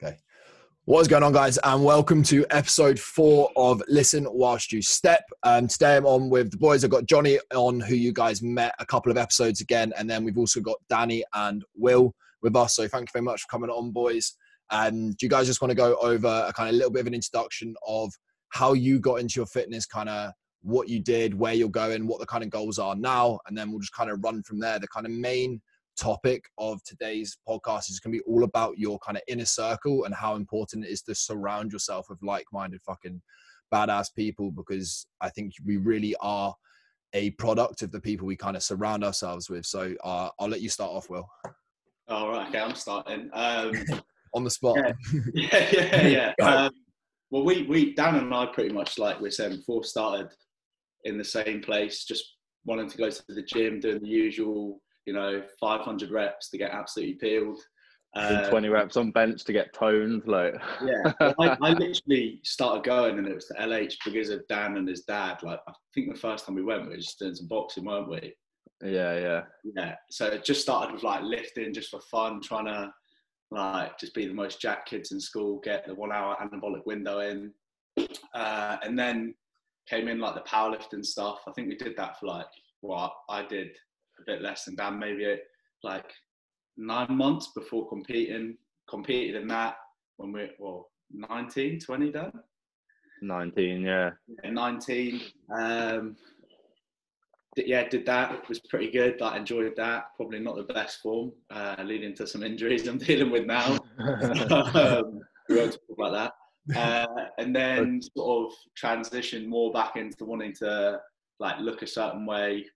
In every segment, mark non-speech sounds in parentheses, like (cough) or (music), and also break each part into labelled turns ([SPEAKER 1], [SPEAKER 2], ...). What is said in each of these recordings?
[SPEAKER 1] Okay. What is going on, guys? And welcome to episode four of Listen Whilst You Step. Um, today I'm on with the boys. I've got Johnny on, who you guys met a couple of episodes again. And then we've also got Danny and Will with us. So thank you very much for coming on, boys. And do you guys just want to go over a kind of little bit of an introduction of how you got into your fitness, kind of what you did, where you're going, what the kind of goals are now? And then we'll just kind of run from there. The kind of main topic of today's podcast is going to be all about your kind of inner circle and how important it is to surround yourself with like-minded fucking badass people because I think we really are a product of the people we kind of surround ourselves with. So uh, I'll let you start off, Will.
[SPEAKER 2] All right, okay, I'm starting. Um, (laughs)
[SPEAKER 1] On the spot.
[SPEAKER 2] Yeah, (laughs) yeah, yeah. yeah. Um, well, we, we, Dan and I pretty much, like we said before, started in the same place, just wanting to go to the gym, doing the usual you know, 500 reps to get absolutely peeled.
[SPEAKER 3] Uh, 20 reps on bench to get toned, like
[SPEAKER 2] yeah. I, I, (laughs) literally started going, and it was the LH because of Dan and his dad. Like I think the first time we went, we were just doing some boxing, weren't we?
[SPEAKER 3] Yeah, yeah,
[SPEAKER 2] yeah. So it just started with like lifting, just for fun, trying to like just be the most jack kids in school, get the one-hour anabolic window in, uh, and then came in like the powerlifting stuff. I think we did that for like what well, I did bit less than Dan, maybe like nine months before competing. Competed in that when we well 19, 20 Dan.
[SPEAKER 3] 19, yeah.
[SPEAKER 2] yeah 19. Um, yeah, did that. It was pretty good. I enjoyed that. Probably not the best form, uh, leading to some injuries I'm (laughs) dealing with now. um, we won't talk about that. Uh, and then sort of transition more back into wanting to like look a certain way,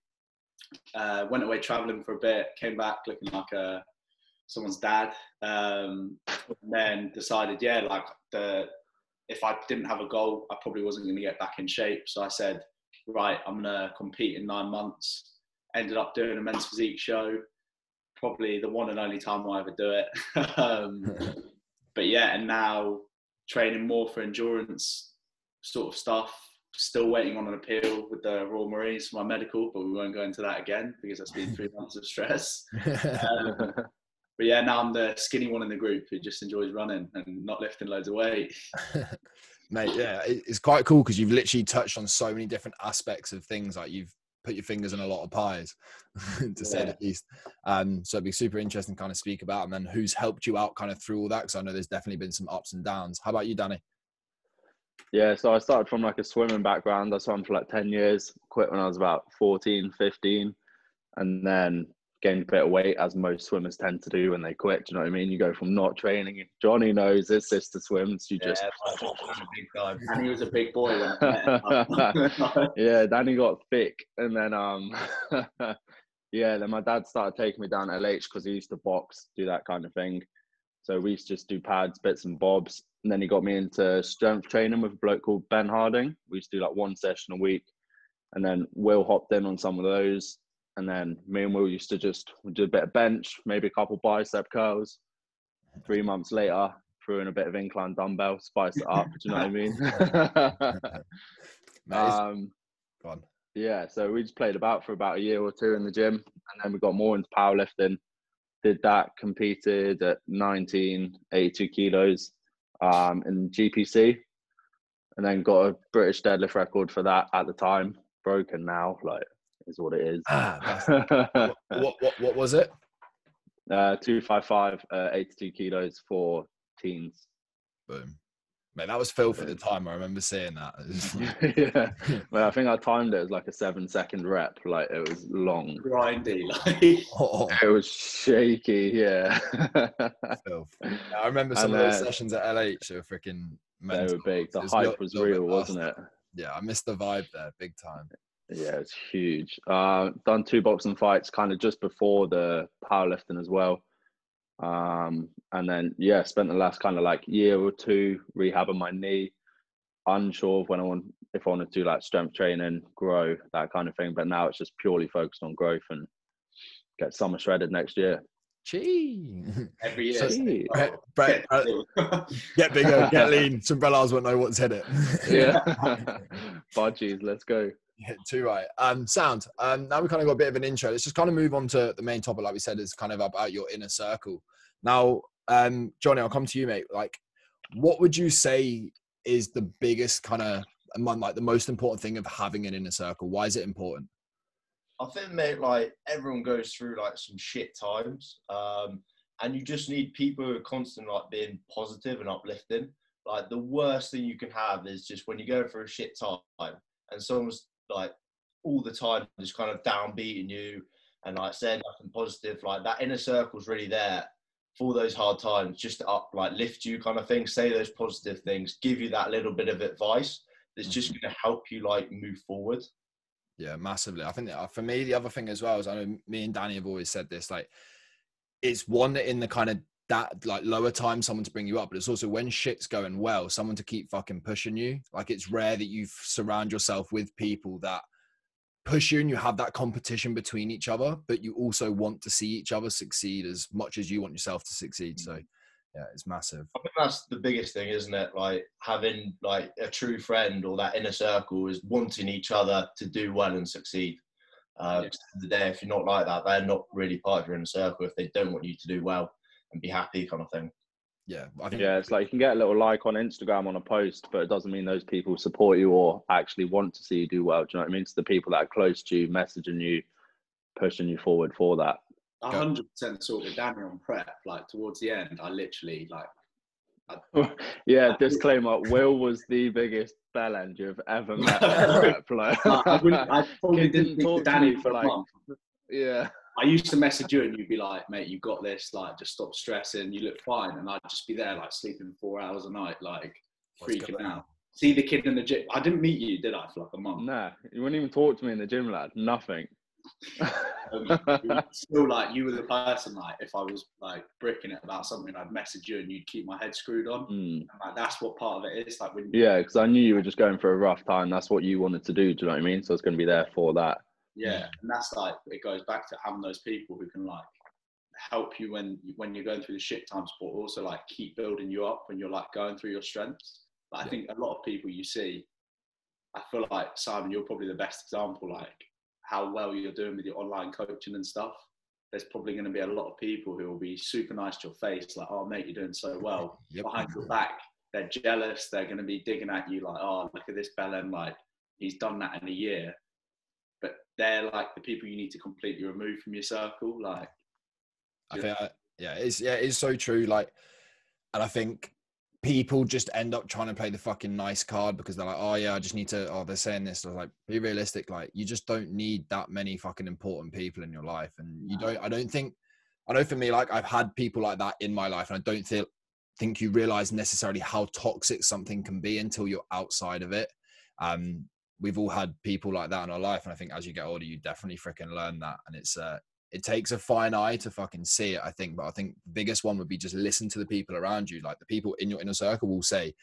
[SPEAKER 2] uh, went away traveling for a bit, came back looking like a someone's dad, um, then decided, yeah, like the if I didn't have a goal, I probably wasn't going to get back in shape. So I said, right, I'm going to compete in nine months. Ended up doing a men's physique show, probably the one and only time I ever do it. (laughs) um, (laughs) but yeah, and now training more for endurance sort of stuff still waiting on an appeal with the Royal Marines for my medical, but we won't go into that again because that's been three (laughs) months of stress. (laughs) Um, but yeah, now I'm the skinny one in the group who just enjoys running and not lifting loads of weight. (laughs)
[SPEAKER 1] Mate, yeah, it's quite cool because you've literally touched on so many different aspects of things. Like you've put your fingers in a lot of pies, to yeah. say the least. Um, so it'd be super interesting to kind of speak about, and then who's helped you out kind of through all that. Because I know there's definitely been some ups and downs. How about you, Danny?
[SPEAKER 3] Yeah, so I started from like a swimming background. I swam for like 10 years, quit when I was about 14, 15, and then gained a bit of weight as most swimmers tend to do when they quit. Do you know what I mean? You go from not training. Johnny knows his sister swims. You just.
[SPEAKER 2] and he was a big boy (laughs)
[SPEAKER 3] yeah, Danny got thick. And then, um, (laughs) yeah, then my dad started taking me down LH because he used to box, do that kind of thing. So we used to just do pads, bits and bobs. And then he got me into strength training with a bloke called Ben Harding. We used to do like one session a week. And then Will hopped in on some of those. And then me and Will used to just do a bit of bench, maybe a couple bicep curls. Three months later, threw in a bit of incline dumbbell, spice it up. do you know what I mean? (laughs) um, yeah, so we just played about for about a year or two in the gym. And then we got more into powerlifting. Did that, competed at 19, 82 kilos um, in GPC, and then got a British deadlift record for that at the time. Broken now, like is what it is.
[SPEAKER 1] Ah, (laughs) what, what, what was it?
[SPEAKER 3] Uh, two five five, uh, eighty two kilos for teens.
[SPEAKER 1] Boom. Mate, that was Phil for the time. I remember seeing that. (laughs) (laughs)
[SPEAKER 3] yeah, well, I think I timed it as like a seven second rep. Like it was long,
[SPEAKER 2] grindy. Like (laughs)
[SPEAKER 3] oh. it was shaky. Yeah.
[SPEAKER 1] Phil. I remember some and, of those uh, sessions at LH. They were freaking.
[SPEAKER 3] Mental. They were big. The was hype was real, wasn't it?
[SPEAKER 1] Yeah, I missed the vibe there, big time.
[SPEAKER 3] Yeah, it's huge. Uh, done two boxing fights, kind of just before the powerlifting as well. Um, and then yeah, spent the last kind of like year or two rehabbing my knee, unsure of when I want if I want to do like strength training, grow that kind of thing. But now it's just purely focused on growth and get summer shredded next year.
[SPEAKER 1] Gee.
[SPEAKER 2] Every year. So,
[SPEAKER 1] Brett, Brett, uh, get bigger, get (laughs) lean. Some Sombrellas won't know what's in it.
[SPEAKER 3] yeah. (laughs) Budgies, let's go.
[SPEAKER 1] Too right. Um, sound. Um, now we kind of got a bit of an intro. Let's just kind of move on to the main topic, like we said, is kind of about your inner circle. Now, um, Johnny, I'll come to you, mate. Like, what would you say is the biggest kind of among like the most important thing of having an inner circle? Why is it important?
[SPEAKER 4] I think, mate, like everyone goes through like some shit times, um, and you just need people who are constantly like being positive and uplifting. Like the worst thing you can have is just when you go for a shit time and someone's like all the time just kind of downbeating you and like saying nothing positive. Like that inner circle's really there for those hard times, just to up like lift you kind of thing, say those positive things, give you that little bit of advice that's just
[SPEAKER 1] Mm-hmm.
[SPEAKER 4] going to help you like move forward.
[SPEAKER 1] Yeah, massively. I think that for me, the other thing as well is I know me and Danny have always said this. Like, it's one that in the kind of that like lower time, someone to bring you up, but it's also when shit's going well, someone to keep fucking pushing you. Like, it's rare that you surround yourself with people that push you and you have that competition between each other, but you also want to see each other succeed as much as you want yourself to succeed. So, yeah, it's massive.
[SPEAKER 4] I think that's the biggest thing, isn't it? Like having like a true friend or that inner circle is wanting each other to do well and succeed. Uh,
[SPEAKER 2] Yeah.
[SPEAKER 4] 'cause at the end of the day, if you're not like that, they're not really part of your inner circle. If they don't want you to do well and be happy, kind of thing.
[SPEAKER 1] Yeah, I think
[SPEAKER 3] Yeah, it's like you can get a little like on Instagram on a post, but it doesn't mean those people support you or actually want to see you do well. Do you know what I mean? It's the people that are close to you, messaging you, pushing you forward for that.
[SPEAKER 2] A hundred percent sort with Danny on prep. Like towards the end, I literally like (laughs)
[SPEAKER 3] yeah, disclaimer: Will was the biggest bellend you've ever met. (laughs) prep, like.
[SPEAKER 2] like, I, wouldn't, I probably (laughs) didn't
[SPEAKER 3] didn't
[SPEAKER 2] talk
[SPEAKER 3] talk
[SPEAKER 2] to
[SPEAKER 3] to
[SPEAKER 2] Danny for
[SPEAKER 3] for,
[SPEAKER 2] like.
[SPEAKER 3] like-
[SPEAKER 2] month.
[SPEAKER 3] yeah,
[SPEAKER 2] I used to message you and you'd be like, "Mate, you got this. Like, just stop stressing. You look fine." And I'd just be there, like sleeping four hours a night, like freaking out. See the kid in the gym. I didn't meet you, did I, for like a month?
[SPEAKER 3] nah, you wouldn't even talk to me in the gym, lad. Nothing. (laughs)
[SPEAKER 2] Um, still like you were the person like if I was like bricking it about something, I'd message you and you'd keep my head screwed on.
[SPEAKER 3] Mm.
[SPEAKER 2] And, like that's what part of it is. Like when
[SPEAKER 3] Yeah, because I knew you were just going for a rough time. That's what you wanted to do. Do you know what I mean? So I was going to be there for that.
[SPEAKER 2] Yeah, mm. and that's like it goes back to having those people who can like help you when when you're going through the shit times, but also like keep building you up when you're like going through your strengths. Like I think a lot of people you see, I feel like Simon, you're probably the best example. Like how well you're doing with your online coaching and stuff. There's probably going to be a lot of people who will be super nice to your face, like, "Oh, mate, you're doing so (laughs) well."
[SPEAKER 1] Yep.
[SPEAKER 2] Behind your back, they're jealous. They're going to be digging at you, like, "Oh, look at this Belen, like he's done that in a year." They're like the people you need to completely remove from your circle. Like,
[SPEAKER 1] I think, I, yeah, it's yeah, it's so true. Like, and I think people just end up trying to play the fucking nice card because they're like, oh yeah, I just need to. Oh, they're saying this. I was like, be realistic. Like, you just don't need that many fucking important people in your life, and you don't. I don't think. I know for me, like I've had people like that in my life, and I don't feel think you realize necessarily how toxic something can be until you're outside of it. Um, we've all had people like that in our life, and I think as you get older, you definitely freaking learn that, and it's uh, it takes a fine eye to fucking see it, I think. But I think the biggest one would be just listen to the people around you. Like the people in your inner circle will say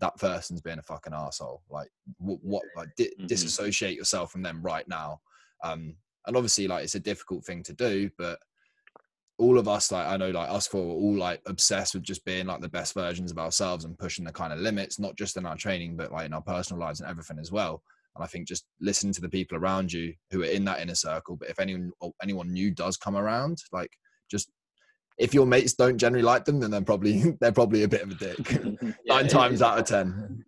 [SPEAKER 1] that person's being a fucking asshole. Like what, what like di-
[SPEAKER 3] Mhm.
[SPEAKER 1] disassociate yourself from them right now. Um, and obviously, like it's a difficult thing to do, but all of us, like I know, like us four, are all like obsessed with just being like the best versions of ourselves and pushing the kind of limits, not just in our training, but like in our personal lives and everything as well. And I think just listen to the people around you who are in that inner circle. But if anyone or anyone new does come around, like just if your mates don't generally like them, then they're probably (laughs) they're probably a bit of a dick. (laughs)
[SPEAKER 2] yeah, (laughs)
[SPEAKER 1] Nine times out of ten.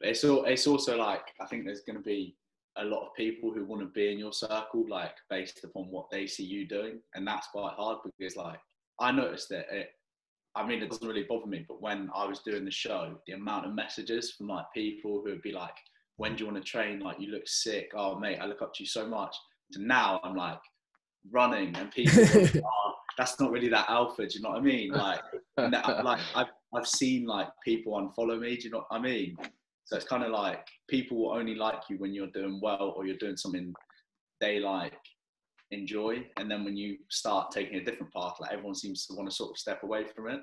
[SPEAKER 2] It's all, it's also like I think there's going to be a lot of people who want to be in your circle, like based upon what they see you doing, and that's quite hard because like I noticed that it. I mean, it doesn't really bother me, but when I was doing the show, the amount of messages from like people who would be like, "When do you want to train? Like, you look sick. Oh, mate, I look up to you so much." To now, I'm like running, and people, are like, (laughs) oh, that's not really that alpha. Do you know what I mean? Like, (laughs) like I've I've seen like people unfollow me. Do you know what I mean? So it's kind of like people will only like you when you're doing well or you're doing something they like enjoy, and then when you start taking a different path, like everyone seems to want to sort of step away from it.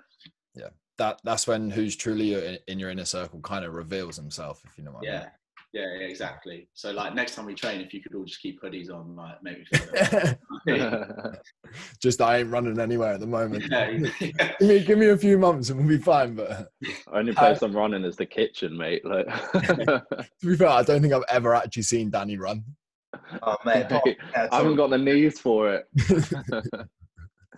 [SPEAKER 2] Yeah.
[SPEAKER 1] That that's when who's truly in your inner circle kind of reveals himself, if you know what I mean.
[SPEAKER 2] Yeah. Yeah, yeah, exactly. So like next time we train, if you could all just keep hoodies on, like maybe. me (laughs) (laughs)
[SPEAKER 1] just I ain't running anywhere at the moment.
[SPEAKER 2] yeah, yeah. (laughs)
[SPEAKER 1] give me give me a few months and we'll be fine. But
[SPEAKER 3] Only place I'm running is the kitchen, mate. Like,
[SPEAKER 1] to be fair, I don't think I've ever actually seen Danny run.
[SPEAKER 4] Oh, mate.
[SPEAKER 3] I haven't got the knees for it.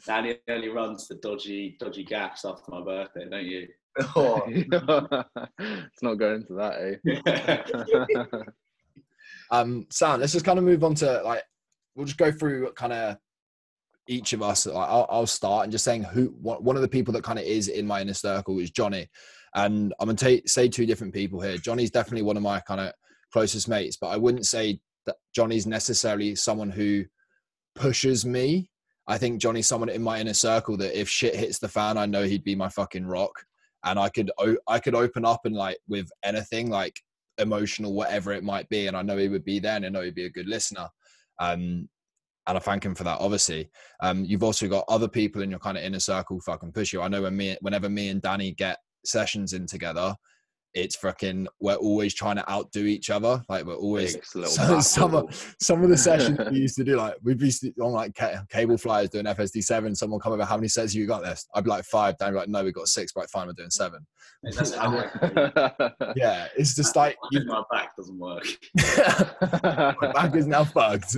[SPEAKER 2] Danny only runs the dodgy, dodgy gaps after my birthday, don't you?
[SPEAKER 4] Oh, (laughs)
[SPEAKER 3] it's not going to that, eh? (laughs)
[SPEAKER 1] Um, Sam, let's just kind of move on to like we'll just go through kind of each of us. Like, I'll, I'll start and just saying who one of the people that kind of is in my inner circle is Johnny, and I'm gonna ta- say two different people here. Johnny's definitely one of my kind of closest mates, but I wouldn't say that Johnny's necessarily someone who pushes me. I think Johnny's someone in my inner circle that if shit hits the fan, I know he'd be my fucking rock, and I could I could open up and like with anything like emotional, whatever it might be, and I know he would be there, and I know he'd be a good listener. Um, and I thank him for that. Obviously, um, you've also got other people in your kind of inner circle fucking push you. I know when me, whenever me and Danny get sessions in together, it's fucking we're always trying to outdo each other. Like we're always
[SPEAKER 3] Big
[SPEAKER 1] so, (laughs) some of some of the sessions (laughs) we used to do, like we'd be on like cable flyers doing FST seven. Someone come over, how many sets have you got this? I'd be like five. Danny would be like, no, we got six. But fine, we're doing seven.
[SPEAKER 2] Mate, That's (laughs)
[SPEAKER 1] Yeah, it's just like you,
[SPEAKER 2] my back doesn't work.
[SPEAKER 1] my back is now fucked.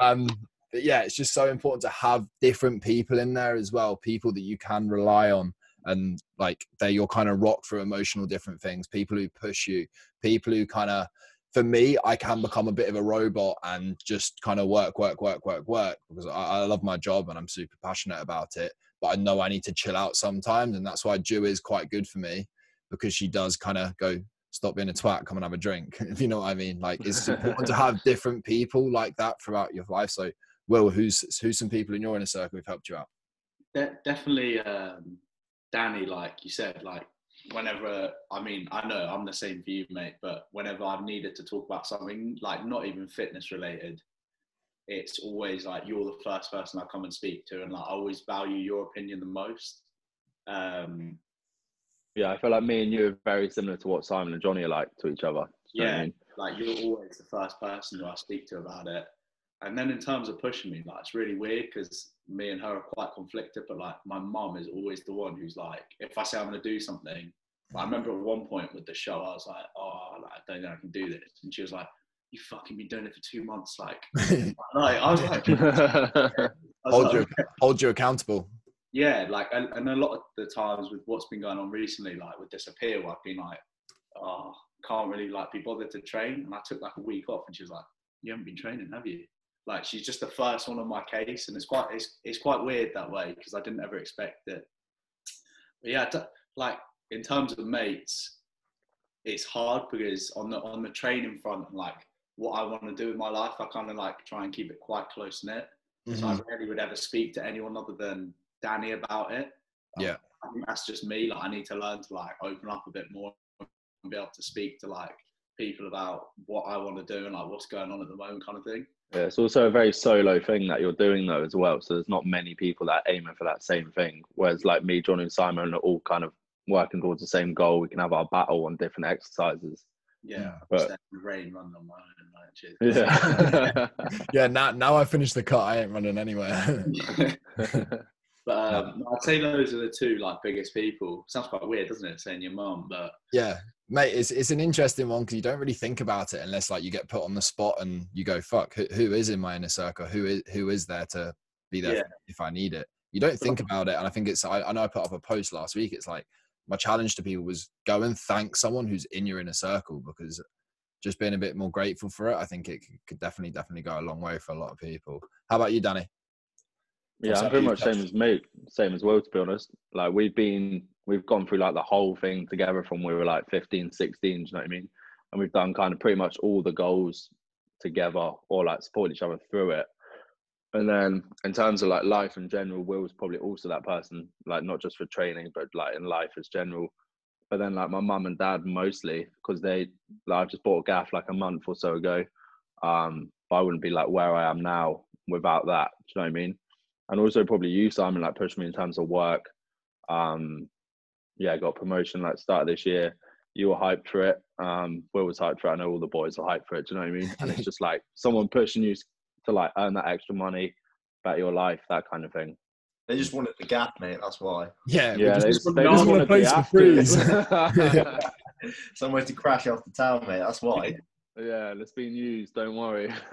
[SPEAKER 1] Um, but yeah, it's just so important to have different people in there as well, people that you can rely on, and like they're your kind of rock for emotional different things. People who push you, people who kind of, for me, I can become a bit of a robot and just kind of work, work, work, work, work because I, I love my job and I'm super passionate about it. But I know I need to chill out sometimes, and that's why Jew is quite good for me because she does kind of go stop being a twat, come and have a drink. (laughs) If you know what I mean. Like it's important to have different people like that throughout your life. So, Will, who's who's some people in your inner circle who've helped you out?
[SPEAKER 2] De- definitely um, Danny, like you said, like whenever I mean, I know I'm the same for you, mate, but whenever I've needed to talk about something like not even fitness related, it's always like you're the first person I come and speak to, and like I always value your opinion the most. Um,
[SPEAKER 3] yeah, I feel like me and you are very similar to what Simon and Johnny are like to each other. Do you know what I
[SPEAKER 2] Yeah.
[SPEAKER 3] mean?
[SPEAKER 2] like you're always the first person who I speak to about it. And then in terms of pushing me, like it's really weird because me and her are quite conflicted. But like my mum is always the one who's like, if I say I'm going to do something, I remember at one point with the show, I was like, oh, like, I don't know I can do this, and she was like, you fucking been doing it for two months, like, (laughs) like I was like, (laughs) I was
[SPEAKER 1] hold
[SPEAKER 2] like,
[SPEAKER 1] you hold you accountable.
[SPEAKER 2] yeah, like, and, and a lot of the times with what's been going on recently, like with disappear, where I've been like, oh, can't really like be bothered to train, and I took like a week off, and she was like, you haven't been training, have you? Like, she's just the first one on my case, and it's quite, it's, it's quite weird that way because I didn't ever expect it. But yeah, t- like in terms of mates, it's hard because on the on the training front, like what I want to do with my life, I kind of like try and keep it quite close knit. So I
[SPEAKER 1] Mhm.
[SPEAKER 2] rarely would ever speak to anyone other than Danny about it. Um,
[SPEAKER 1] Yeah.
[SPEAKER 2] I think that's just me. Like I need to learn to like open up a bit more and be able to speak to like people about what I want to do and like what's going on at the moment kind of thing.
[SPEAKER 3] Yeah, it's also a very solo thing that you're doing though as well. So there's not many people that are aiming for that same thing. Whereas like me, John, and Simon are all kind of working towards the same goal. We can have our battle on different exercises.
[SPEAKER 2] Yeah.
[SPEAKER 3] But-
[SPEAKER 2] Just let the rain run on my own.
[SPEAKER 3] Yeah. (laughs)
[SPEAKER 1] Yeah, now now I finished the cut. I ain't running anywhere. (laughs) (laughs)
[SPEAKER 2] but um, I'd say those are the two like biggest people. Sounds quite weird, doesn't it, saying your mum? But
[SPEAKER 1] yeah, mate, it's it's an interesting one because you don't really think about it unless like you get put on the spot and you go, "Fuck, who, who is in my inner circle? Who is who is there to be there
[SPEAKER 2] Yeah.
[SPEAKER 1] if I need it?" You don't think about it, and I think it's. I, I know I put up a post last week. It's like my challenge to people was go and thank someone who's in your inner circle because just being a bit more grateful for it, I think it could definitely definitely go a long way for a lot of people. How about you, Danny?
[SPEAKER 3] Yeah, I'm pretty much same as me, same as Will, To be honest, like we've been, we've gone through like the whole thing together from we were like 15, 16. Do you know what I mean? And we've done kind of pretty much all the goals together, or like support each other through it. And then in terms of like life in general, Will's probably also that person, like not just for training, but like in life as general. But then like my mum and dad mostly, because they, like I just bought a gaff like a month or so ago. Um, but I wouldn't be like where I am now without that. Do you know what I mean? And also probably you, Simon, like pushed me in terms of work. Um, yeah, I got promotion like start of this year. You were hyped for it. Um, Will was hyped for it. I know all the boys are hyped for it. Do you know what I mean? And it's just like (laughs) someone pushing you to like earn that extra money about your life, that kind of thing.
[SPEAKER 4] They just wanted the gap, mate. That's why.
[SPEAKER 1] Yeah, we
[SPEAKER 3] Yeah,
[SPEAKER 1] just-
[SPEAKER 3] they,
[SPEAKER 2] just
[SPEAKER 3] just,
[SPEAKER 2] want
[SPEAKER 3] they
[SPEAKER 2] no
[SPEAKER 3] just
[SPEAKER 2] one
[SPEAKER 3] want
[SPEAKER 1] to
[SPEAKER 3] to
[SPEAKER 1] play
[SPEAKER 3] be
[SPEAKER 1] some
[SPEAKER 3] after
[SPEAKER 1] freeze. (laughs) (laughs)
[SPEAKER 4] Somewhere to crash off the town, mate. That's why.
[SPEAKER 3] Yeah, it's being used. Don't worry. (laughs) (laughs)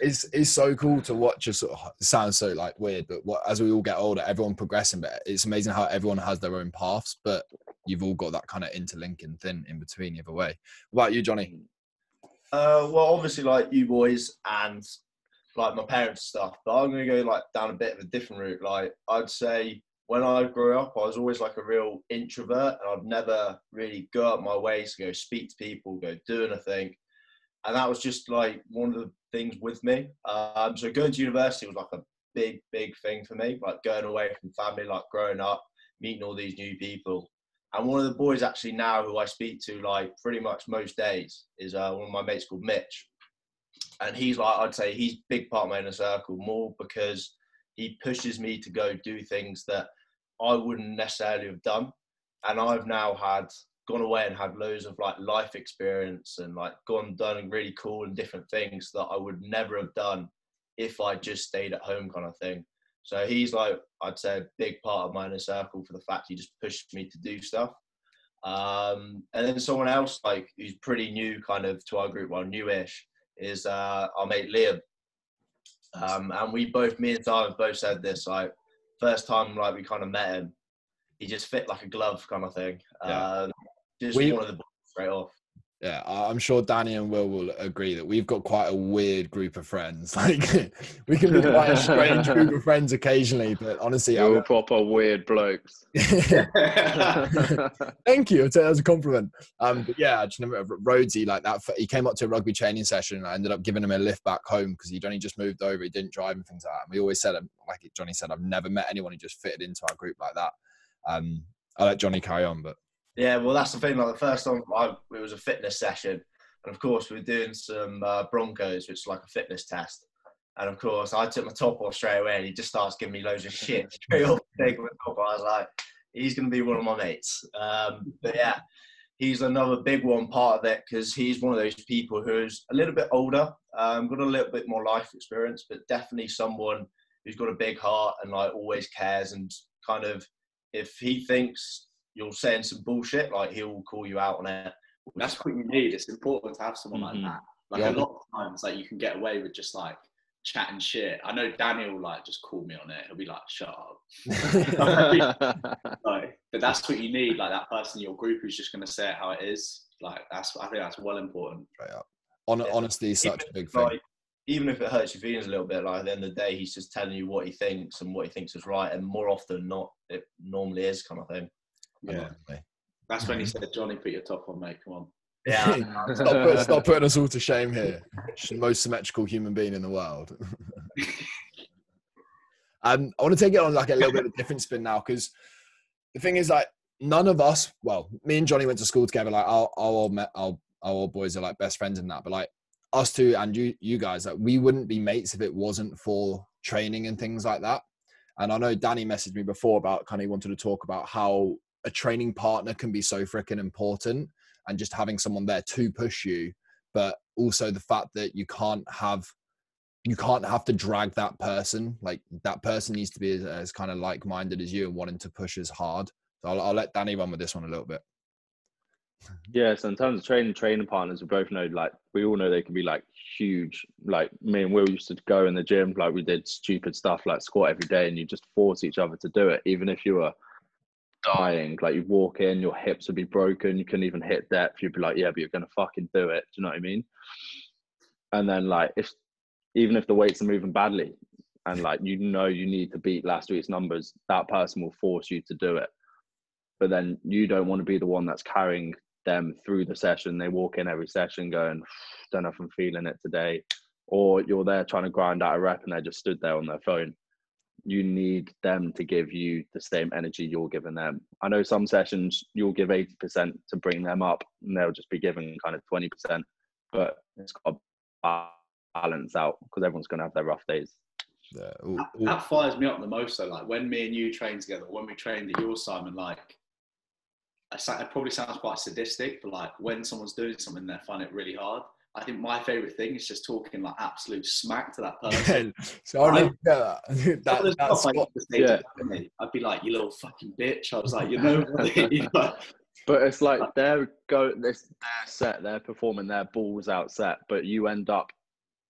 [SPEAKER 1] it's it's so cool to watch. Just sort of, it sounds so like weird, but what as we all get older, everyone progressing. But it's amazing how everyone has their own paths, but you've all got that kind of interlinking thing in between either way. What about you, Johnny?
[SPEAKER 4] Uh, well, obviously, like you boys and like my parents stuff, but I'm gonna go like down a bit of a different route. Like I'd say when I grew up, I was always like a real introvert, and I'd never really go out my way to go speak to people, go do anything, and that was just like one of the things with me. Um, so going to university was like a big, big thing for me, like going away from family, like growing up, meeting all these new people. And one of the boys actually now who I speak to like pretty much most days is uh, one of my mates called Mitch. And he's like, I'd say he's big part of my inner circle more because he pushes me to go do things that I wouldn't necessarily have done. And I've now had gone away and had loads of like life experience and like gone done really cool and different things that I would never have done if I just stayed at home kind of thing. So he's like, I'd say, a big part of my inner circle for the fact he just pushed me to do stuff. Um, and then someone else, like, who's pretty new kind of to our group, well, newish, is uh, our mate Liam. Um, and we both, me and Simon both said this, like, first time, like, we kind of met him, he just fit like a glove kind of thing.
[SPEAKER 1] Yeah.
[SPEAKER 4] Uh, just
[SPEAKER 1] We-
[SPEAKER 4] one of the boys straight off.
[SPEAKER 1] Yeah, I- I'm sure Danny and Will will agree that we've got quite a weird group of friends. (laughs) Like we can be quite a strange (laughs) group of friends occasionally, but honestly,
[SPEAKER 3] all proper weird blokes. (laughs)
[SPEAKER 1] Thank you. That was a compliment. Um, but yeah, I just remember Rhodesy like that. He came up to a rugby training session, and I ended up giving him a lift back home because he'd only just moved over. He didn't drive and things like that. And we always said, um, like Johnny said, I've never met anyone who just fitted into our group like that. Um, I'll let Johnny carry on, but
[SPEAKER 4] Yeah, well, that's the thing. Like the first time, I, it was a fitness session, and of course, we were doing some uh, Broncos, which is like a fitness test. And of course, I took my top off straight away, and he just starts giving me loads of shit (laughs) straight off taking my top. I was like, he's going to be one of my mates. Um, but yeah, he's another big one part of it because he's one of those people who's a little bit older, um, got a little bit more life experience, but definitely someone who's got a big heart and like always cares and kind of if he thinks you're saying some bullshit, like he'll call you out on it.
[SPEAKER 2] That's what you need. It's important to have someone
[SPEAKER 3] Mhm.
[SPEAKER 2] like that. Like
[SPEAKER 1] Yeah.
[SPEAKER 2] a lot of times, like you can get away with just like chatting shit. I know Daniel will like just call me on it. He'll be like, "Shut up." (laughs) (laughs) Like, but that's what you need. Like that person in your group who's just going to say it how it is. Like that's. I think that's well important.
[SPEAKER 1] straight up. Hon-
[SPEAKER 4] Yeah.
[SPEAKER 1] Honesty is such a big thing.
[SPEAKER 4] Like, even if it hurts your feelings a little bit, like at the end of the day, he's just telling you what he thinks and what he thinks is right, and more often than not, it normally is kind of thing.
[SPEAKER 1] Yeah.
[SPEAKER 2] That's when he said, "Johnny, put your top on, mate. Come on."
[SPEAKER 4] Yeah, (laughs)
[SPEAKER 1] stop, put, stop putting us all to shame here. She's the most symmetrical human being in the world. (laughs) um, I want to take it on like a little bit of a different spin now because the thing is like none of us, well, me and Johnny went to school together. Like our our old me- our, our old boys are like best friends in that, but like us two and you you guys, like we wouldn't be mates if it wasn't for training and things like that. And I know Danny messaged me before about kind of wanted to talk about how a training partner can be so freaking important and just having someone there to push you but also the fact that you can't have you can't have to drag that person like that person needs to be as, as kind of like-minded as you and wanting to push as hard so I'll, I'll let danny run with this one a little bit
[SPEAKER 3] Yeah, so in terms of training training partners, we both know like we all know they can be like huge. Like me and Will used to go in the gym, like we did stupid stuff like squat every day, and you just force each other to do it, even if you were dying. Like you walk in, your hips would be broken, you couldn't even hit depth. You'd be like, yeah, but you're gonna fucking do it. Do you know what I mean? And then like if even if the weights are moving badly, and like you know you need to beat last week's numbers, that person will force you to do it. But then you don't want to be the one that's carrying them through the session. They walk in every session going, don't know if I'm feeling it today. Or you're there trying to grind out a rep and they just stood there on their phone. You need them to give you the same energy you're giving them. I know some sessions you'll give 80% to bring them up and they'll just be giving kind of 20%, but it's got to balance out because everyone's going to have their rough days.
[SPEAKER 1] yeah, all-
[SPEAKER 2] That, that fires me up the most. though. like when me and you train together, when we trained at your Simon, like I it probably sounds quite sadistic, but like when someone's doing something, they find it really hard. I think my favorite thing is just talking like absolute smack to that (laughs) person.
[SPEAKER 1] so I'll
[SPEAKER 2] I-
[SPEAKER 1] never get that.
[SPEAKER 2] Some (laughs)
[SPEAKER 1] that,
[SPEAKER 2] of the
[SPEAKER 1] that
[SPEAKER 2] stuff I
[SPEAKER 1] spot,
[SPEAKER 2] used to say to
[SPEAKER 3] Yeah.
[SPEAKER 2] Danny, I'd be like, "You little fucking bitch!" I was like, "You know, (laughs)
[SPEAKER 3] But it's like uh, they're go this their set, they're performing their balls out set, but you end up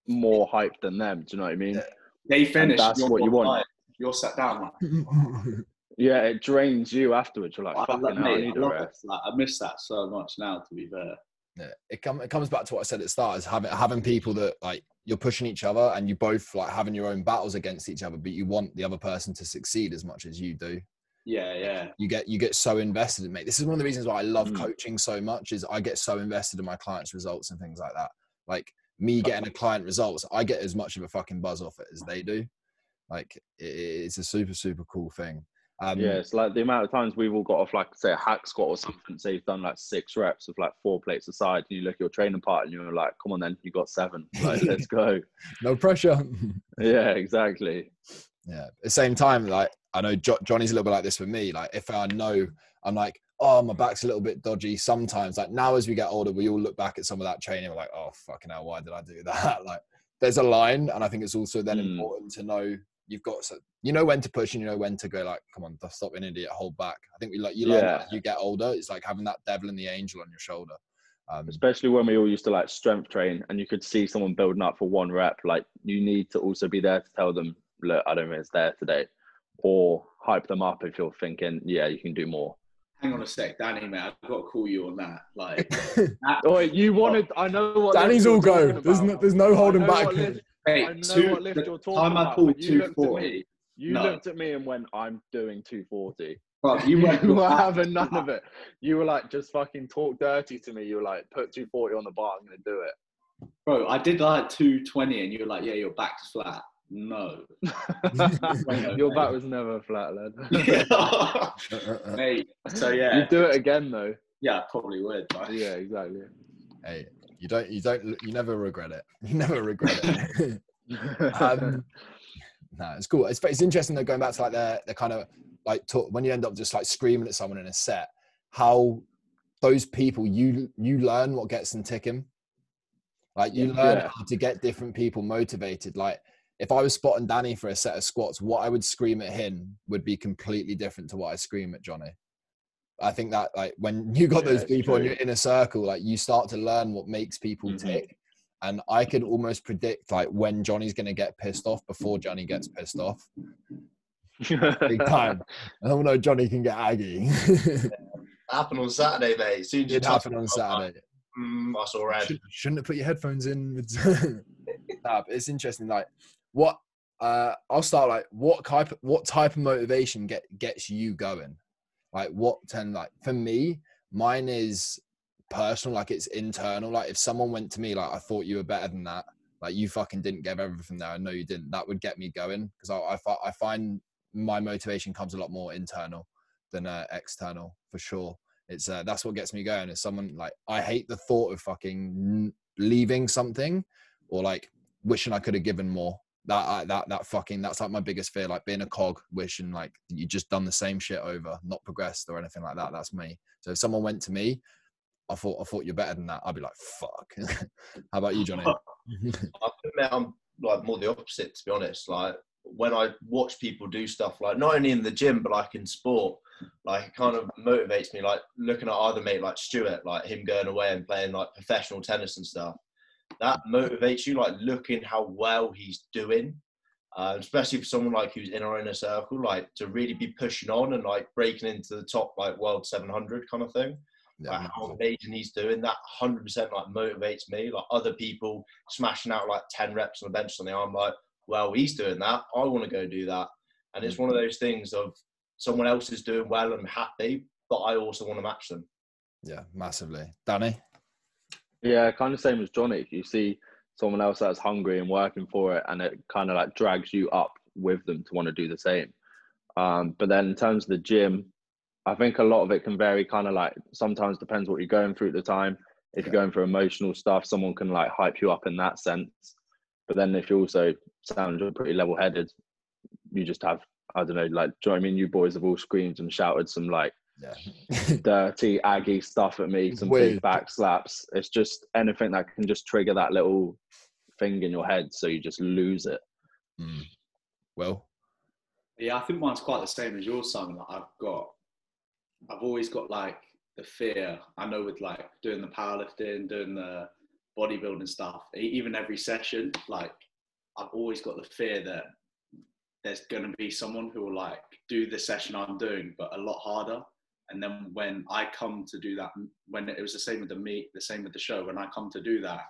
[SPEAKER 3] more hyped than them. Do you know what I mean?
[SPEAKER 1] Yeah.
[SPEAKER 2] They finish.
[SPEAKER 3] that's what you want.
[SPEAKER 2] quiet, You're sat down. Like,
[SPEAKER 3] Yeah, it drains you afterwards. You're like,
[SPEAKER 2] I,
[SPEAKER 3] fucking hell, I need
[SPEAKER 2] I,
[SPEAKER 3] a
[SPEAKER 2] love
[SPEAKER 3] rest.
[SPEAKER 2] Like, I miss that so much now. To be fair.
[SPEAKER 1] Yeah, it come it comes back to what I said at the start is having having people that like you're pushing each other and you both like having your own battles against each other, but you want the other person to succeed as much as you do.
[SPEAKER 2] Yeah, yeah.
[SPEAKER 1] You get you get so invested in mate. This is one of the reasons why I love
[SPEAKER 3] Mm.
[SPEAKER 1] coaching so much is I get so invested in my clients' results and things like that. Like me getting a client results, I get as much of a fucking buzz off it as they do. Like it, it's a super super cool thing. Um,
[SPEAKER 3] yeah, it's like the amount of times we've all got off like say a hack squat or something. Say you've done like six reps of like four plates aside, and you look at your training part and you're like, "Come on, then you got seven. (laughs) Like, let's go." (laughs)
[SPEAKER 1] no pressure. (laughs)
[SPEAKER 3] Yeah, exactly.
[SPEAKER 1] Yeah. At the same time, like I know jo- Johnny's a little bit like this for me. Like if I know I'm like, oh, my back's a little bit dodgy. Sometimes, like now as we get older, we all look back at some of that training. We're like, oh fucking hell, why did I do that? Like there's a line, and I think it's also then
[SPEAKER 3] Mm.
[SPEAKER 1] important to know you've got so you know when to push and you know when to go. Like, come on, stop being an idiot, hold back. I think we like you learn
[SPEAKER 3] Yeah.
[SPEAKER 1] as you get older. It's like having that devil and the angel on your shoulder. Um,
[SPEAKER 3] Especially when we all used to like strength train, and you could see someone building up for one rep. Like you need to also be there to tell them, "Look, I don't think it's there today," or hype them up if you're thinking, "Yeah, you can do more."
[SPEAKER 2] Hang on a sec, Danny, mate. I've got to call you on that. Like, (laughs)
[SPEAKER 3] Oh, you (laughs) wanted? I know what.
[SPEAKER 1] Danny's all go. There's no, there's no holding
[SPEAKER 3] know
[SPEAKER 1] back.
[SPEAKER 3] What
[SPEAKER 2] hey,
[SPEAKER 3] I know
[SPEAKER 2] two,
[SPEAKER 3] what lift you're talking
[SPEAKER 2] time I
[SPEAKER 3] about,
[SPEAKER 2] pulled
[SPEAKER 3] but you looked at
[SPEAKER 2] 240.
[SPEAKER 3] me. You
[SPEAKER 2] No.
[SPEAKER 3] looked at me and went, "I'm doing 240."
[SPEAKER 2] Bro, you (laughs)
[SPEAKER 3] You were having none of it. You were like, just fucking talk dirty to me. You were like, put 240 on the bar. I'm gonna do it.
[SPEAKER 2] Bro, I did like 220 and you were like, yeah, your back's flat. No. (laughs)
[SPEAKER 3] Your back was never flat, lad. (laughs)
[SPEAKER 2] Mate, so yeah.
[SPEAKER 3] You do it again though.
[SPEAKER 2] Yeah, I probably would. But
[SPEAKER 3] Yeah, exactly.
[SPEAKER 1] hey, you don't, you don't, you never regret it. (laughs) You never regret it. (laughs) um, no, it's cool. It's, it's interesting though, going back to like the, the kind of like talk, when you end up just like screaming at someone in a set, how those people you you learn what gets them ticking. Like you
[SPEAKER 3] Yeah.
[SPEAKER 1] learn how to get different people motivated. Like if I was spotting Danny for a set of squats, what I would scream at him would be completely different to what I scream at Johnny. I think that like when (laughs) you got
[SPEAKER 3] Yeah,
[SPEAKER 1] those
[SPEAKER 3] it's
[SPEAKER 1] people in
[SPEAKER 3] true.
[SPEAKER 1] your inner circle, like you start to learn what makes people
[SPEAKER 3] Mhm.
[SPEAKER 1] tick. And I could almost predict like when Johnny's gonna get pissed off before Johnny gets pissed off. Big time. (laughs) I don't know Johnny can get aggy. (laughs)
[SPEAKER 4] happened on Saturday, mate. As soon as
[SPEAKER 1] it happened on
[SPEAKER 4] I'm like,
[SPEAKER 1] Saturday.
[SPEAKER 4] Mm, I saw red.
[SPEAKER 1] Should, shouldn't have put your headphones in. nah, it's interesting. Like, what? Uh, I'll start. Like, what type? What type of motivation get gets you going? Like, what? Ten. Like, for me, mine is personal. Like, it's internal. Like, if someone went to me, like, I thought you were better than that. Like, you fucking didn't give everything there. I know you didn't. That would get me going because I, I, I find my motivation comes a lot more internal than uh, external for sure it's uh, that's what gets me going is someone like i hate the thought of fucking leaving something or like wishing i could have given more that that that fucking that's like my biggest fear like being a cog wishing like you just done the same shit over not progressed or anything like that that's me so if someone went to me i thought i thought you're better than that i'd be like fuck (laughs) how about you johnny
[SPEAKER 4] I'm like more the opposite to be honest. Like when I watch people do stuff like not only in the gym but like in sport, like it kind of motivates me. Like looking at other mate like Stuart, like him going away and playing like professional tennis and stuff. That motivates you. Like looking how well he's doing, uh, especially for someone like who's in our inner circle, like to really be pushing on and like breaking into the top like world 700 kind of thing
[SPEAKER 1] yeah,
[SPEAKER 4] like how amazing he's doing. That hundred percent like motivates me. Like other people smashing out like ten reps on the bench on the arm, like, well, he's doing that. I want to go do that. And it's one of those things of someone else is doing well and happy, but I also want to match them.
[SPEAKER 1] yeah massively danny
[SPEAKER 3] Yeah, kind of same as Johnny. You see someone else that's hungry and working for it, and it kind of like drags you up with them to want to do the same. Um, but then in terms of the gym, I think a lot of it can vary. Kind of like sometimes depends what you're going through at the time. If you're going through emotional stuff, someone can like hype you up in that sense. But then if you also sound pretty level-headed, you just have I don't know, like do you know what I mean? You boys have all screamed and shouted some like
[SPEAKER 1] yeah (laughs)
[SPEAKER 3] dirty, aggy stuff at me, some
[SPEAKER 1] Weird.
[SPEAKER 3] big back slaps. It's just anything that can just trigger that little thing in your head, so you just lose it.
[SPEAKER 1] Mm. well
[SPEAKER 2] Yeah, I think mine's quite the same as yours, Simon. Like I've got, I've always got like the fear. I know with like doing the powerlifting, doing the bodybuilding stuff, even every session, like I've always got the fear that there's going to be someone who will like do the session I'm doing, but a lot harder. And then when I come to do that, when it was the same with the meet, the same with the show, when I come to do that,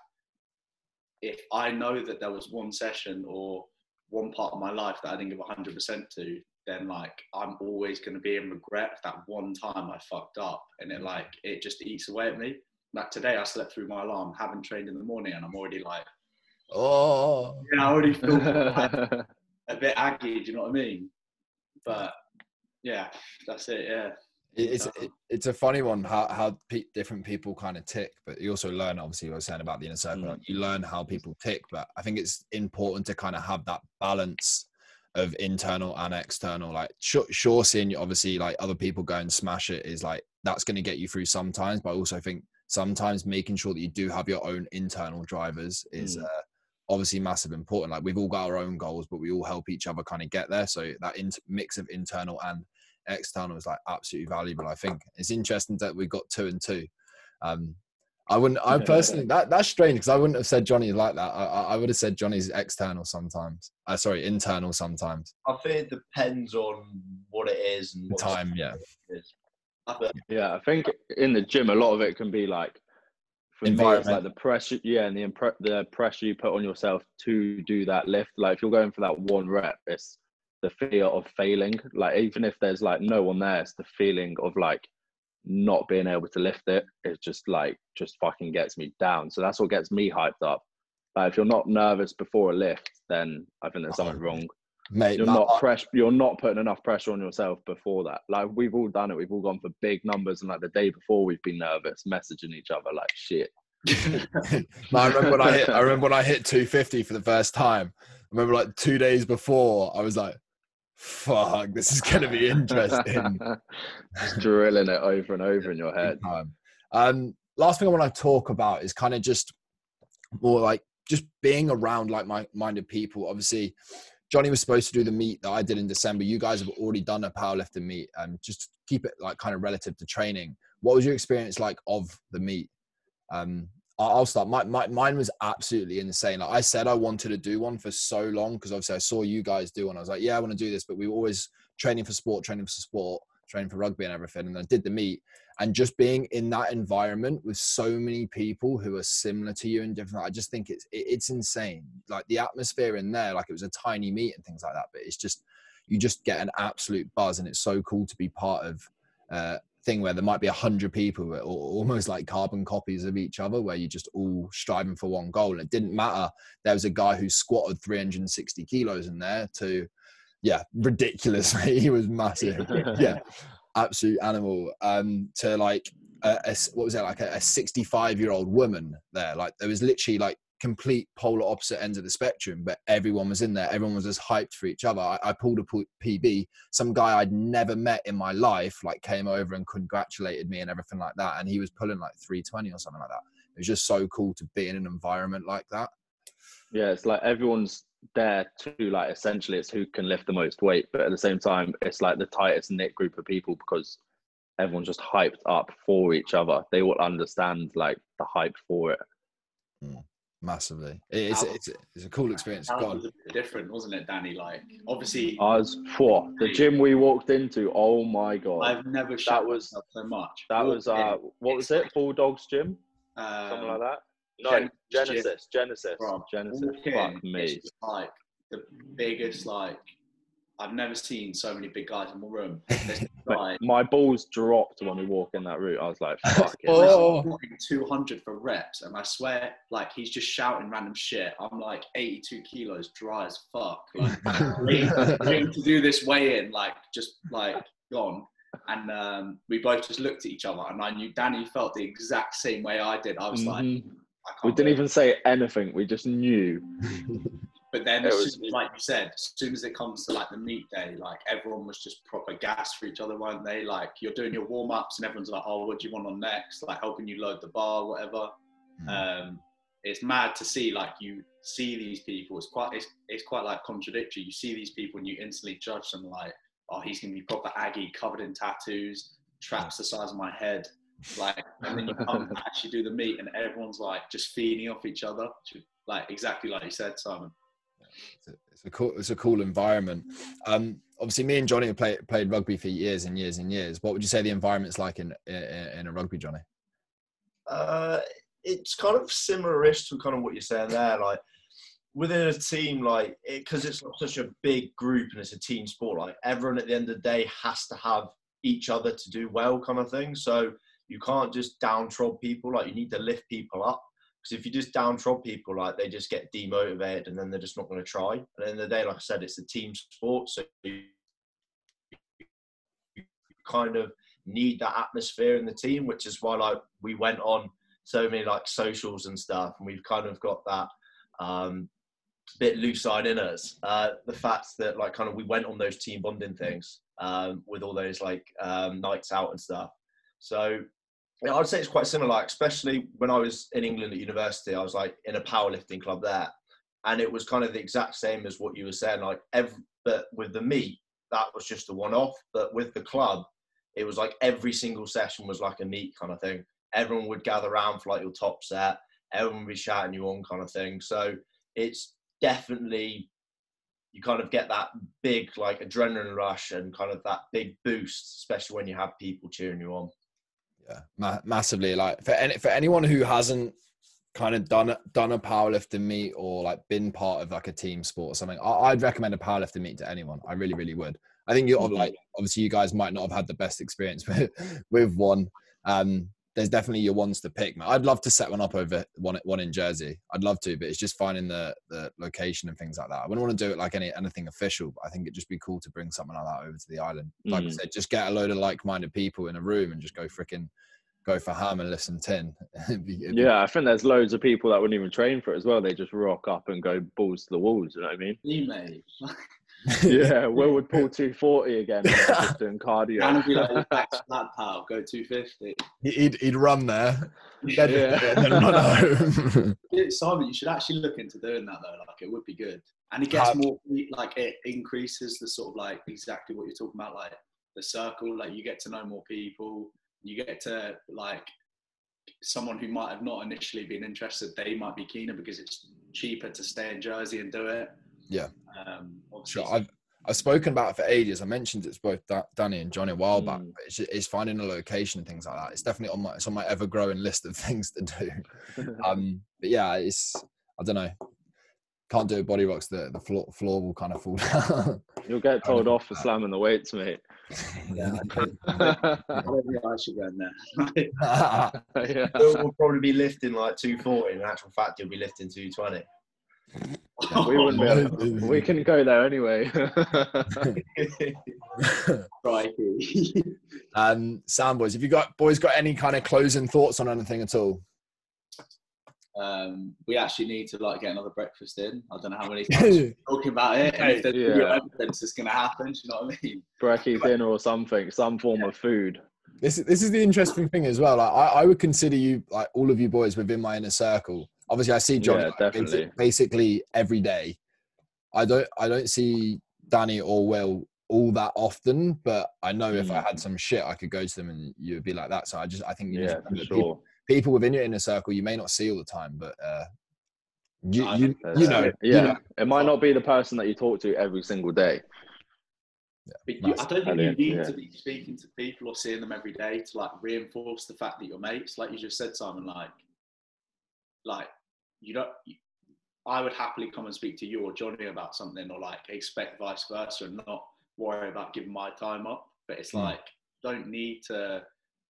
[SPEAKER 2] if I know that there was one session or one part of my life that I didn't give 100% to, then like I'm always going to be in regret that one time I fucked up, and it like it just eats away at me. Like today, I slept through my alarm, haven't trained in the morning, and I'm already like,
[SPEAKER 1] oh,
[SPEAKER 2] yeah, I already feel like (laughs) a bit aggy. Do you know what I mean? But yeah, that's it. Yeah.
[SPEAKER 1] It's it, it's a funny one how how pe- different people kind of tick, but you also learn. Obviously, what I was saying about the inner circle. Mm. You learn how people tick, but I think it's important to kind of have that balance of internal and external. Like sure, sure seeing obviously like other people go and smash it is like that's going to get you through sometimes. But I also think sometimes making sure that you do have your own internal drivers is mm. uh, obviously massive important. Like we've all got our own goals, but we all help each other kind of get there. So that in- mix of internal and external is like absolutely valuable. I think it's interesting that we got two and two. Um, I wouldn't. I (laughs) personally that that's strange because I wouldn't have said Johnny like that. I, I would have said Johnny's external sometimes. Uh, sorry, internal sometimes.
[SPEAKER 4] I think it depends on what it is and what
[SPEAKER 1] time. Yeah.
[SPEAKER 3] yeah, I think in the gym a lot of it can be like for me it's like the pressure. Yeah, and the impre- the pressure you put on yourself to do that lift. Like if you're going for that one rep, it's the fear of failing. Like even if there's like no one there, it's the feeling of like not being able to lift it. It just like just fucking gets me down. So that's what gets me hyped up. Like if you're not nervous before a lift, then I think there's something wrong.
[SPEAKER 1] Mate,
[SPEAKER 3] you're not press. You're not putting enough pressure on yourself before that. Like we've all done it. We've all gone for big numbers, and like the day before, we've been nervous, messaging each other like shit. (laughs) (laughs)
[SPEAKER 1] I remember when I hit. I remember when I hit 250 for the first time. I remember like two days before, I was like, fuck, this is going to be interesting. (laughs)
[SPEAKER 3] just drilling it over and over in your head.
[SPEAKER 1] Um, last thing I want to talk about is kind of just more like just being around like minded people. Obviously, Johnny was supposed to do the meet that I did in December. You guys have already done a powerlifting meet, and um, just keep it like kind of relative to training. What was your experience like of the meet? Um, I'll start. My, my, mine was absolutely insane. Like I said, I wanted to do one for so long because obviously I saw you guys do one. I was like, yeah, I want to do this, but we were always training for sport, training for sport, training for rugby and everything. And I did the meet, and just being in that environment with so many people who are similar to you and different. I just think it's it, it's insane. Like the atmosphere in there, like it was a tiny meet and things like that. But it's just you just get an absolute buzz, and it's so cool to be part of. Uh, thing where there might be a hundred people or almost like carbon copies of each other where you're just all striving for one goal. And it didn't matter. There was a guy who squatted 360 kilos in there to yeah ridiculous (laughs) he was massive. (laughs) Yeah absolute animal. Um to like a, a, what was it like a 65 year old woman there. Like there was literally like complete polar opposite ends of the spectrum, but everyone was in there. Everyone was as hyped for each other. I, I, pulled a PB. Some guy I'd never met in my life like came over and congratulated me and everything like that. And he was pulling like 320 or something like that. It was just so cool to be in an environment like that.
[SPEAKER 3] Yeah, it's like everyone's there to like essentially it's who can lift the most weight, but at the same time, it's like the tightest knit group of people because everyone's just hyped up for each other. They all understand like the hype for it.
[SPEAKER 1] Mm massively. It's, it's, it's, a cool experience. That
[SPEAKER 2] was different, wasn't it, Danny? Like, obviously,
[SPEAKER 3] I was for the gym we walked into. Oh my god!
[SPEAKER 2] I've never that was so much.
[SPEAKER 3] That was uh, what was it? Bulldogs Gym,
[SPEAKER 2] um,
[SPEAKER 3] something like that. No, Genesis, Genesis, Genesis. Fuck me.
[SPEAKER 2] Like the biggest like I've never seen so many big guys in one room. (laughs)
[SPEAKER 3] my balls dropped when we walked in that route. I was like, fuck it.
[SPEAKER 2] oh. 200 for reps, and I swear, like, he's just shouting random shit. I'm like 82 kilos, dry as fuck. Like, (laughs) waiting to do this weigh in, like, just like gone. And um, we both just looked at each other, and I knew Danny felt the exact same way I did. I was mm-hmm. like, I
[SPEAKER 3] we didn't even say anything. We just knew. (laughs)
[SPEAKER 2] But then, was, soon, like you said, as soon as it comes to like the meet day, like everyone was just proper gas for each other, weren't they? Like you're doing your warm ups, and everyone's like, "Oh, what do you want on next?" Like helping you load the bar, whatever. Mm. Um, it's mad to see like you see these people. It's quite it's, it's quite like contradictory. You see these people and you instantly judge them like, "Oh, he's gonna be proper aggy, covered in tattoos, traps the size of my head." Like, and then you (laughs) come and actually do the meet, and everyone's like just feeding off each other, like exactly like you said, Simon.
[SPEAKER 1] It's a, it's a cool, it's a cool environment. Um, obviously, me and Johnny have played played rugby for years and years and years. What would you say the environment's like in in, in a rugby, Johnny?
[SPEAKER 4] Uh, it's kind of similar-ish to kind of what you're saying there. Like within a team, like because it, it's such a big group and it's a team sport. Like everyone at the end of the day has to have each other to do well, kind of thing. So you can't just downtrod people. Like you need to lift people up. Because if you just downtrod people, like they just get demotivated and then they're just not going to try. And at the the day, like I said, it's a team sport, so you kind of need that atmosphere in the team, which is why like we went on so many like socials and stuff, and we've kind of got that um, bit loose side in us. Uh, the fact that like kind of we went on those team bonding things um, with all those like um, nights out and stuff. So yeah, I'd say it's quite similar. Like, especially when I was in England at university, I was like in a powerlifting club there, and it was kind of the exact same as what you were saying. Like, every, but with the meet, that was just a one-off. But with the club, it was like every single session was like a meet kind of thing. Everyone would gather around for like your top set. Everyone would be shouting you on kind of thing. So it's definitely you kind of get that big like adrenaline rush and kind of that big boost, especially when you have people cheering you on.
[SPEAKER 1] Yeah, ma- massively. Like for any for anyone who hasn't kind of done done a powerlifting meet or like been part of like a team sport or something, I, would recommend a powerlifting meet to anyone. I really, really would. I think you mm-hmm. like obviously you guys might not have had the best experience (laughs) with with one. Um, there's definitely your ones to pick. I'd love to set one up over one one in Jersey. I'd love to, but it's just finding the the location and things like that. I wouldn't want to do it like any anything official, but I think it'd just be cool to bring something like that over to the island. Like mm. I said, just get a load of like-minded people in a room and just go freaking go for ham and listen tin. (laughs)
[SPEAKER 3] yeah, I think there's loads of people that wouldn't even train for it as well. They just rock up and go balls to the walls. You know what I mean?
[SPEAKER 2] You mate. (laughs)
[SPEAKER 3] yeah, (laughs) Will would pull 240 again, just doing cardio.
[SPEAKER 2] And be like, (laughs) back that power, go 250.
[SPEAKER 1] He'd, he'd run there.
[SPEAKER 3] Then, yeah. (laughs) then run
[SPEAKER 2] home. Simon, you should actually look into doing that though. Like, it would be good. And it gets more, like, it increases the sort of like exactly what you're talking about, like the circle. Like, you get to know more people. You get to, like, someone who might have not initially been interested, they might be keener because it's cheaper to stay in Jersey and do it.
[SPEAKER 1] Yeah. Um, sure. I've, I've spoken about it for ages. I mentioned it's both Danny and Johnny a while back. Mm. It's, it's, finding a location and things like that. It's definitely on my it's on my ever growing list of (laughs) things to do. (laughs) um, but yeah, it's I don't know. Can't do body rocks. The the floor, floor will kind of fall (laughs) down.
[SPEAKER 3] You'll get told off for slamming the weights, mate.
[SPEAKER 2] yeah, I, I I should go in there.
[SPEAKER 4] yeah. We'll probably be lifting like 240. In actual fact, you'll be lifting 220
[SPEAKER 3] we wouldn't be able, we can go there anyway. (laughs)
[SPEAKER 2] right.
[SPEAKER 1] um, Sam boys, have you got boys got any kind of closing thoughts on anything at all?
[SPEAKER 2] Um, we actually need to like get another breakfast in. I don't know how many times (laughs) talking about it, and if there's yeah. evidence it's going to happen. Do you know what I mean?
[SPEAKER 3] Brekkie dinner or something, some form yeah. of food.
[SPEAKER 1] This this is the interesting thing as well. Like, I, I would consider you like all of you boys within my inner circle Obviously, I see Johnny yeah, like, basically every day. I don't I don't see Danny or Will all that often, but I know mm. if I had mm. some shit, I could go to them and you'd be like that. So I just I think you
[SPEAKER 3] yeah,
[SPEAKER 1] sure.
[SPEAKER 3] people,
[SPEAKER 1] people, within your inner circle you may not see all the time, but uh, you you, you know
[SPEAKER 3] yeah. You know. It might not be the person that you talk to every single day.
[SPEAKER 2] Yeah, but you, I don't think you need yeah. to be speaking to people or seeing them every day to like reinforce the fact that you're mates. Like you just said, Simon, like like you don't I would happily come and speak to you or Johnny about something or like expect vice versa and not worry about giving my time up. But it's mm. like don't need to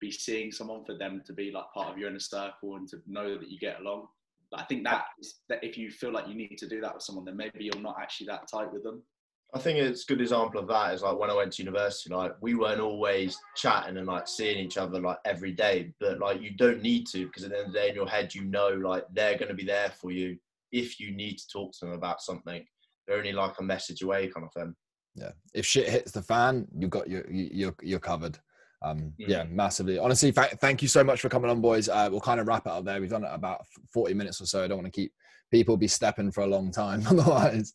[SPEAKER 2] be seeing someone for them to be like part of your inner circle and to know that you get along. But I think that is that if you feel like you need to do that with someone, then maybe you're not actually that tight with them.
[SPEAKER 4] I think it's a good example of that is like when I went to university, like we weren't always chatting and like seeing each other like every day, but like you don't need to because at the end of the day in your head, you know, like they're going to be there for you if you need to talk to them about something. They're only like a message away kind of thing.
[SPEAKER 1] Yeah. If shit hits the fan, you've got your, you're, you're covered. Um, mm. Yeah, massively. Honestly, th- thank you so much for coming on, boys. Uh, we'll kind of wrap it up there. We've done it about 40 minutes or so. I don't want to keep people be stepping for a long time (laughs) otherwise.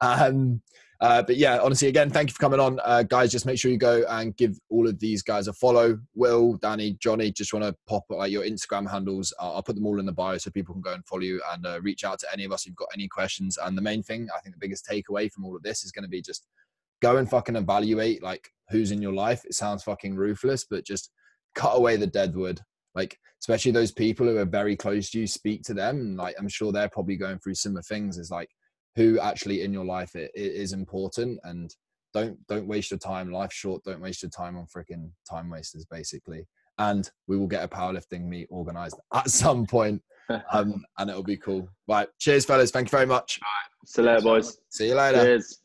[SPEAKER 1] Um, uh, but yeah, honestly, again, thank you for coming on, uh, guys. Just make sure you go and give all of these guys a follow. Will, Danny, Johnny, just want to pop like your Instagram handles. I'll, I'll, put them all in the bio so people can go and follow you and uh, reach out to any of us if you've got any questions. And the main thing, I think, the biggest takeaway from all of this is going to be just go and fucking evaluate like who's in your life. It sounds fucking ruthless, but just cut away the deadwood. Like especially those people who are very close to you, speak to them. Like I'm sure they're probably going through similar things. Is like who actually in your life it, it is important and don't don't waste your time life's short don't waste your time on freaking time wasters basically. And we will get a powerlifting meet organized (laughs) at some point (laughs) um, and it'll be cool. Right cheers fellas. Thank you very much.
[SPEAKER 3] See you later boys.
[SPEAKER 1] See you later.
[SPEAKER 3] Cheers